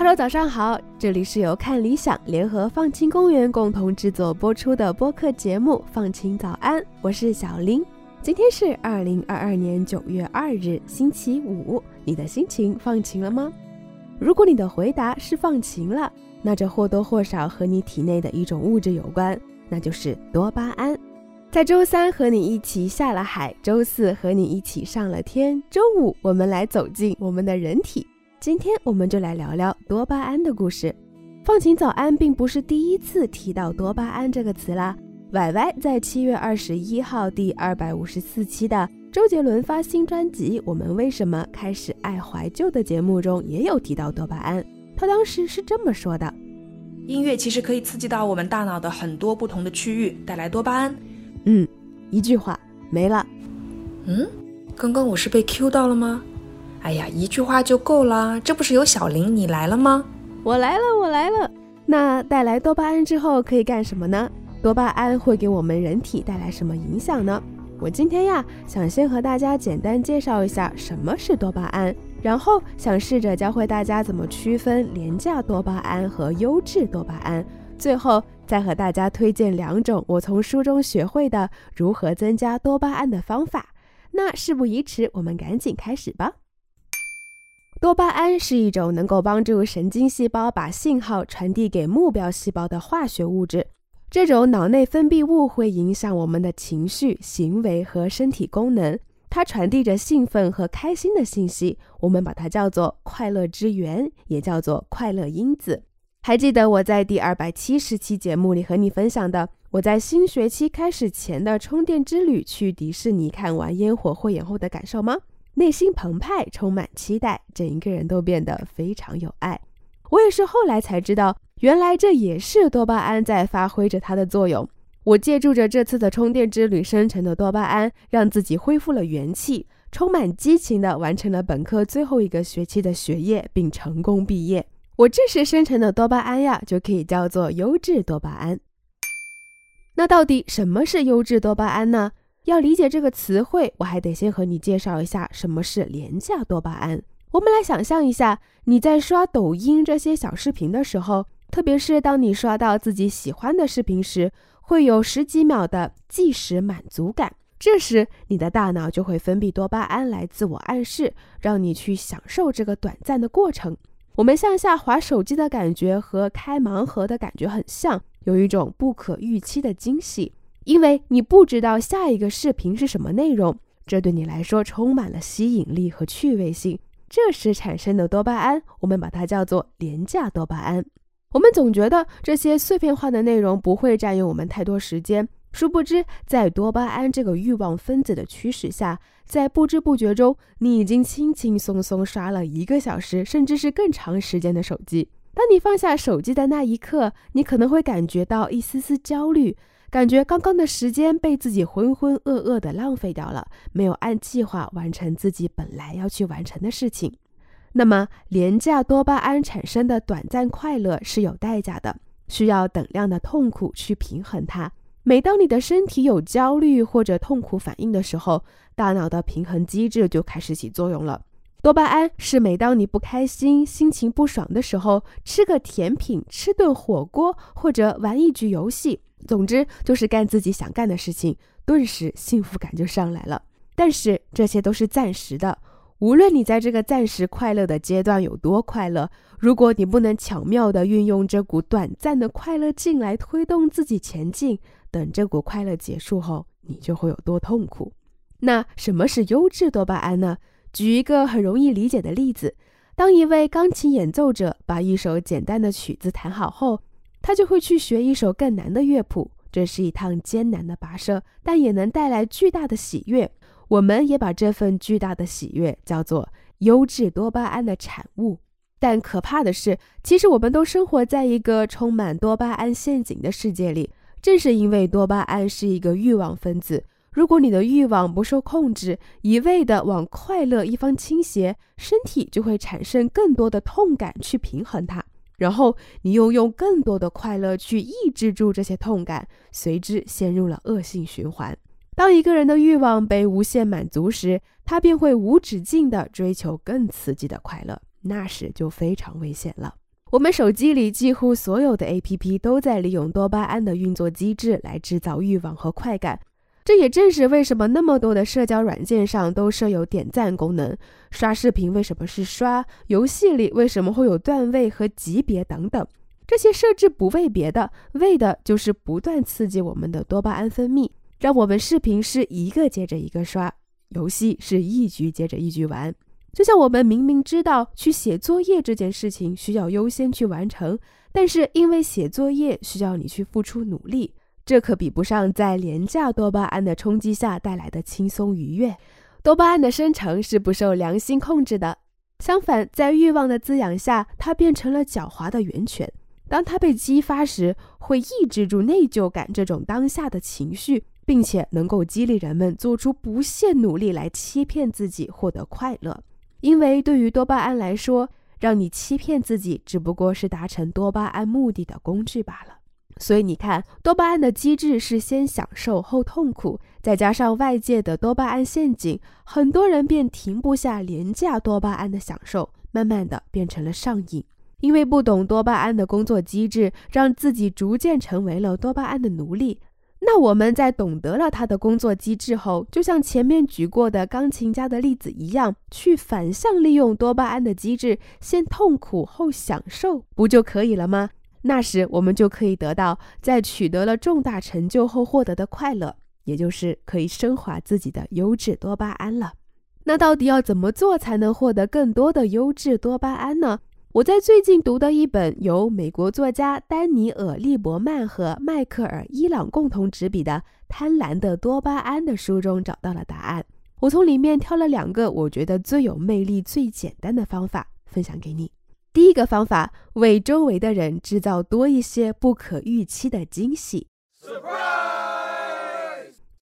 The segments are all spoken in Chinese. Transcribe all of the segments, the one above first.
Hello，早上好，这里是由看理想联合放晴公园共同制作播出的播客节目《放晴早安》，我是小林。今天是二零二二年九月二日，星期五，你的心情放晴了吗？如果你的回答是放晴了，那这或多或少和你体内的一种物质有关，那就是多巴胺。在周三和你一起下了海，周四和你一起上了天，周五我们来走进我们的人体。今天我们就来聊聊多巴胺的故事。放晴早安并不是第一次提到多巴胺这个词啦。歪歪在七月二十一号第二百五十四期的周杰伦发新专辑《我们为什么开始爱怀旧》的节目中也有提到多巴胺。他当时是这么说的：音乐其实可以刺激到我们大脑的很多不同的区域，带来多巴胺。嗯，一句话没了。嗯，刚刚我是被 Q 到了吗？哎呀，一句话就够啦，这不是有小林你来了吗？我来了，我来了。那带来多巴胺之后可以干什么呢？多巴胺会给我们人体带来什么影响呢？我今天呀，想先和大家简单介绍一下什么是多巴胺，然后想试着教会大家怎么区分廉价多巴胺和优质多巴胺，最后再和大家推荐两种我从书中学会的如何增加多巴胺的方法。那事不宜迟，我们赶紧开始吧。多巴胺是一种能够帮助神经细胞把信号传递给目标细胞的化学物质。这种脑内分泌物会影响我们的情绪、行为和身体功能。它传递着兴奋和开心的信息，我们把它叫做快乐之源，也叫做快乐因子。还记得我在第二百七十期节目里和你分享的，我在新学期开始前的充电之旅，去迪士尼看完烟火汇演后的感受吗？内心澎湃，充满期待，整一个人都变得非常有爱。我也是后来才知道。原来这也是多巴胺在发挥着它的作用。我借助着这次的充电之旅生成的多巴胺，让自己恢复了元气，充满激情地完成了本科最后一个学期的学业，并成功毕业。我这时生成的多巴胺呀，就可以叫做优质多巴胺。那到底什么是优质多巴胺呢？要理解这个词汇，我还得先和你介绍一下什么是廉价多巴胺。我们来想象一下，你在刷抖音这些小视频的时候。特别是当你刷到自己喜欢的视频时，会有十几秒的即时满足感。这时，你的大脑就会分泌多巴胺来自我暗示，让你去享受这个短暂的过程。我们向下滑手机的感觉和开盲盒的感觉很像，有一种不可预期的惊喜，因为你不知道下一个视频是什么内容，这对你来说充满了吸引力和趣味性。这时产生的多巴胺，我们把它叫做廉价多巴胺。我们总觉得这些碎片化的内容不会占用我们太多时间，殊不知，在多巴胺这个欲望分子的驱使下，在不知不觉中，你已经轻轻松松刷了一个小时，甚至是更长时间的手机。当你放下手机的那一刻，你可能会感觉到一丝丝焦虑，感觉刚刚的时间被自己浑浑噩噩的浪费掉了，没有按计划完成自己本来要去完成的事情。那么，廉价多巴胺产生的短暂快乐是有代价的，需要等量的痛苦去平衡它。每当你的身体有焦虑或者痛苦反应的时候，大脑的平衡机制就开始起作用了。多巴胺是每当你不开心、心情不爽的时候，吃个甜品、吃顿火锅或者玩一局游戏，总之就是干自己想干的事情，顿时幸福感就上来了。但是这些都是暂时的。无论你在这个暂时快乐的阶段有多快乐，如果你不能巧妙地运用这股短暂的快乐劲来推动自己前进，等这股快乐结束后，你就会有多痛苦。那什么是优质多巴胺呢？举一个很容易理解的例子：当一位钢琴演奏者把一首简单的曲子弹好后，他就会去学一首更难的乐谱。这是一趟艰难的跋涉，但也能带来巨大的喜悦。我们也把这份巨大的喜悦叫做优质多巴胺的产物，但可怕的是，其实我们都生活在一个充满多巴胺陷阱的世界里。正是因为多巴胺是一个欲望分子，如果你的欲望不受控制，一味的往快乐一方倾斜，身体就会产生更多的痛感去平衡它，然后你又用更多的快乐去抑制住这些痛感，随之陷入了恶性循环。当一个人的欲望被无限满足时，他便会无止境地追求更刺激的快乐，那时就非常危险了。我们手机里几乎所有的 APP 都在利用多巴胺的运作机制来制造欲望和快感。这也正是为什么那么多的社交软件上都设有点赞功能。刷视频为什么是刷？游戏里为什么会有段位和级别等等？这些设置不为别的，为的就是不断刺激我们的多巴胺分泌，让我们视频是一个接着一个刷，游戏是一局接着一局玩。就像我们明明知道去写作业这件事情需要优先去完成，但是因为写作业需要你去付出努力，这可比不上在廉价多巴胺的冲击下带来的轻松愉悦。多巴胺的生成是不受良心控制的，相反，在欲望的滋养下，它变成了狡猾的源泉。当它被激发时，会抑制住内疚感这种当下的情绪，并且能够激励人们做出不懈努力来欺骗自己获得快乐。因为对于多巴胺来说，让你欺骗自己只不过是达成多巴胺目的的工具罢了。所以你看，多巴胺的机制是先享受后痛苦，再加上外界的多巴胺陷阱，很多人便停不下廉价多巴胺的享受，慢慢的变成了上瘾。因为不懂多巴胺的工作机制，让自己逐渐成为了多巴胺的奴隶。那我们在懂得了它的工作机制后，就像前面举过的钢琴家的例子一样，去反向利用多巴胺的机制，先痛苦后享受，不就可以了吗？那时我们就可以得到在取得了重大成就后获得的快乐，也就是可以升华自己的优质多巴胺了。那到底要怎么做才能获得更多的优质多巴胺呢？我在最近读的一本由美国作家丹尼尔·利伯曼和迈克尔·伊朗共同执笔的《贪婪的多巴胺》的书中找到了答案。我从里面挑了两个我觉得最有魅力、最简单的方法分享给你。第一个方法，为周围的人制造多一些不可预期的惊喜。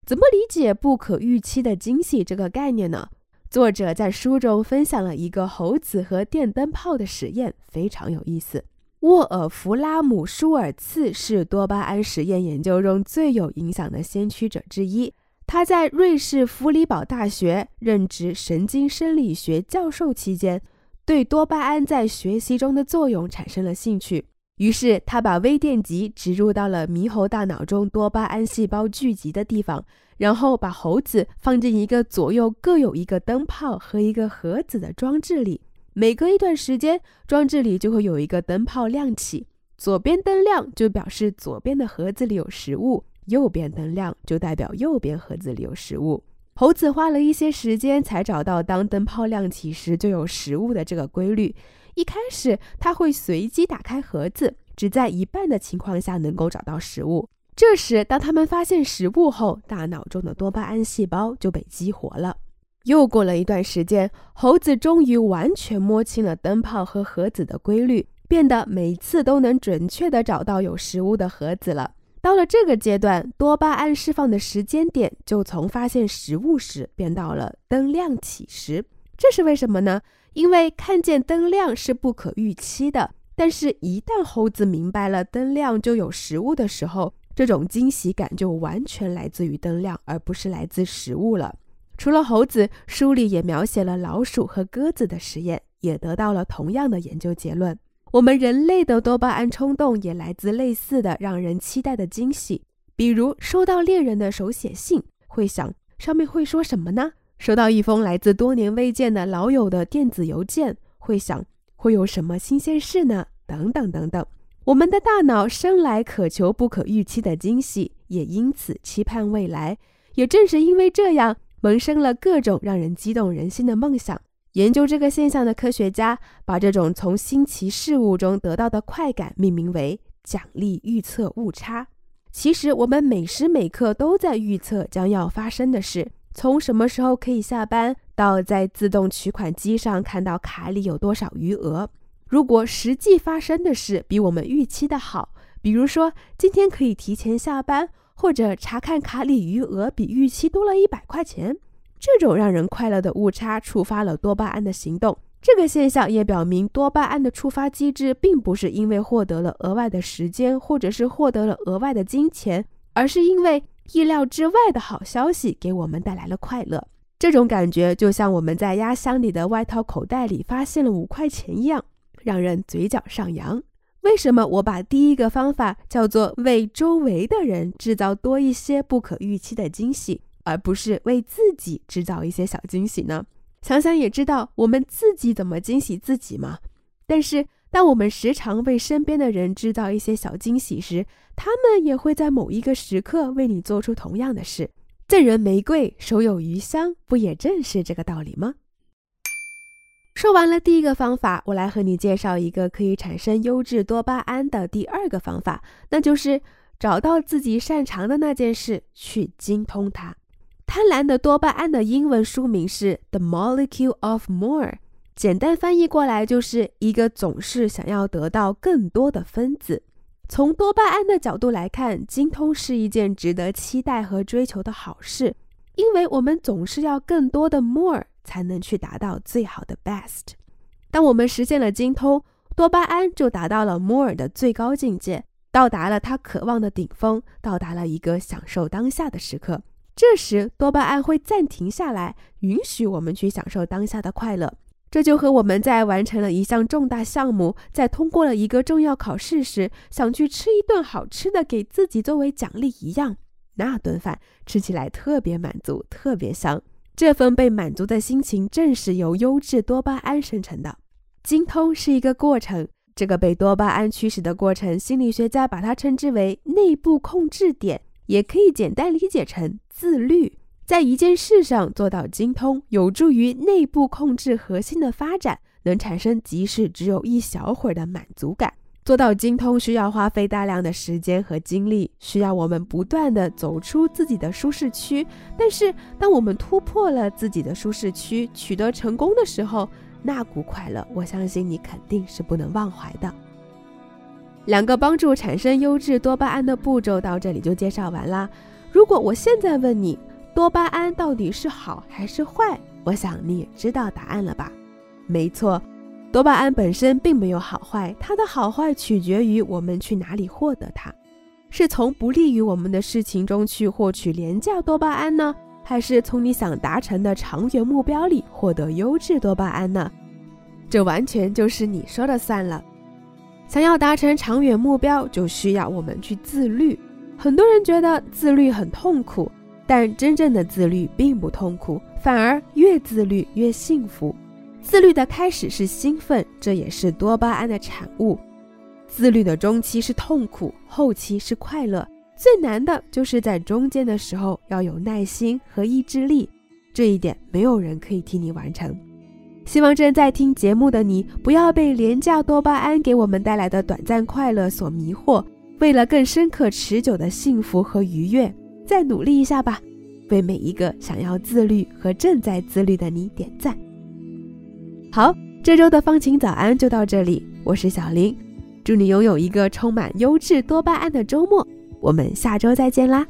怎么理解不可预期的惊喜这个概念呢？作者在书中分享了一个猴子和电灯泡的实验，非常有意思。沃尔弗拉姆·舒尔茨是多巴胺实验研究中最有影响的先驱者之一。他在瑞士弗里堡大学任职神经生理学教授期间，对多巴胺在学习中的作用产生了兴趣。于是，他把微电极植入到了猕猴大脑中多巴胺细胞聚集的地方。然后把猴子放进一个左右各有一个灯泡和一个盒子的装置里，每隔一段时间，装置里就会有一个灯泡亮起，左边灯亮就表示左边的盒子里有食物，右边灯亮就代表右边盒子里有食物。猴子花了一些时间才找到当灯泡亮起时就有食物的这个规律。一开始，他会随机打开盒子，只在一半的情况下能够找到食物。这时，当他们发现食物后，大脑中的多巴胺细胞就被激活了。又过了一段时间，猴子终于完全摸清了灯泡和盒子的规律，变得每次都能准确地找到有食物的盒子了。到了这个阶段，多巴胺释放的时间点就从发现食物时变到了灯亮起时。这是为什么呢？因为看见灯亮是不可预期的，但是一旦猴子明白了灯亮就有食物的时候，这种惊喜感就完全来自于灯亮，而不是来自食物了。除了猴子，书里也描写了老鼠和鸽子的实验，也得到了同样的研究结论。我们人类的多巴胺冲动也来自类似的让人期待的惊喜，比如收到恋人的手写信，会想上面会说什么呢？收到一封来自多年未见的老友的电子邮件，会想会有什么新鲜事呢？等等等等。我们的大脑生来渴求不可预期的惊喜，也因此期盼未来。也正是因为这样，萌生了各种让人激动人心的梦想。研究这个现象的科学家把这种从新奇事物中得到的快感命名为“奖励预测误差”。其实，我们每时每刻都在预测将要发生的事：从什么时候可以下班，到在自动取款机上看到卡里有多少余额。如果实际发生的事比我们预期的好，比如说今天可以提前下班，或者查看卡里余额比预期多了一百块钱，这种让人快乐的误差触发了多巴胺的行动。这个现象也表明，多巴胺的触发机制并不是因为获得了额外的时间，或者是获得了额外的金钱，而是因为意料之外的好消息给我们带来了快乐。这种感觉就像我们在压箱底的外套口袋里发现了五块钱一样。让人嘴角上扬。为什么我把第一个方法叫做为周围的人制造多一些不可预期的惊喜，而不是为自己制造一些小惊喜呢？想想也知道，我们自己怎么惊喜自己嘛。但是，当我们时常为身边的人制造一些小惊喜时，他们也会在某一个时刻为你做出同样的事。赠人玫瑰，手有余香，不也正是这个道理吗？说完了第一个方法，我来和你介绍一个可以产生优质多巴胺的第二个方法，那就是找到自己擅长的那件事，去精通它。贪婪的多巴胺的英文书名是《The Molecule of More》，简单翻译过来就是一个总是想要得到更多的分子。从多巴胺的角度来看，精通是一件值得期待和追求的好事，因为我们总是要更多的 more。才能去达到最好的 best。当我们实现了精通，多巴胺就达到了 more 的最高境界，到达了他渴望的顶峰，到达了一个享受当下的时刻。这时，多巴胺会暂停下来，允许我们去享受当下的快乐。这就和我们在完成了一项重大项目，在通过了一个重要考试时，想去吃一顿好吃的给自己作为奖励一样。那顿饭吃起来特别满足，特别香。这份被满足的心情正是由优质多巴胺生成的。精通是一个过程，这个被多巴胺驱使的过程，心理学家把它称之为内部控制点，也可以简单理解成自律。在一件事上做到精通，有助于内部控制核心的发展，能产生即使只有一小会儿的满足感。做到精通需要花费大量的时间和精力，需要我们不断的走出自己的舒适区。但是，当我们突破了自己的舒适区，取得成功的时候，那股快乐，我相信你肯定是不能忘怀的。两个帮助产生优质多巴胺的步骤到这里就介绍完啦。如果我现在问你，多巴胺到底是好还是坏？我想你也知道答案了吧？没错。多巴胺本身并没有好坏，它的好坏取决于我们去哪里获得它，是从不利于我们的事情中去获取廉价多巴胺呢，还是从你想达成的长远目标里获得优质多巴胺呢？这完全就是你说了算了。想要达成长远目标，就需要我们去自律。很多人觉得自律很痛苦，但真正的自律并不痛苦，反而越自律越幸福。自律的开始是兴奋，这也是多巴胺的产物。自律的中期是痛苦，后期是快乐。最难的就是在中间的时候要有耐心和意志力，这一点没有人可以替你完成。希望正在听节目的你不要被廉价多巴胺给我们带来的短暂快乐所迷惑，为了更深刻持久的幸福和愉悦，再努力一下吧。为每一个想要自律和正在自律的你点赞。好，这周的放晴早安就到这里，我是小林，祝你拥有一个充满优质多巴胺的周末，我们下周再见啦。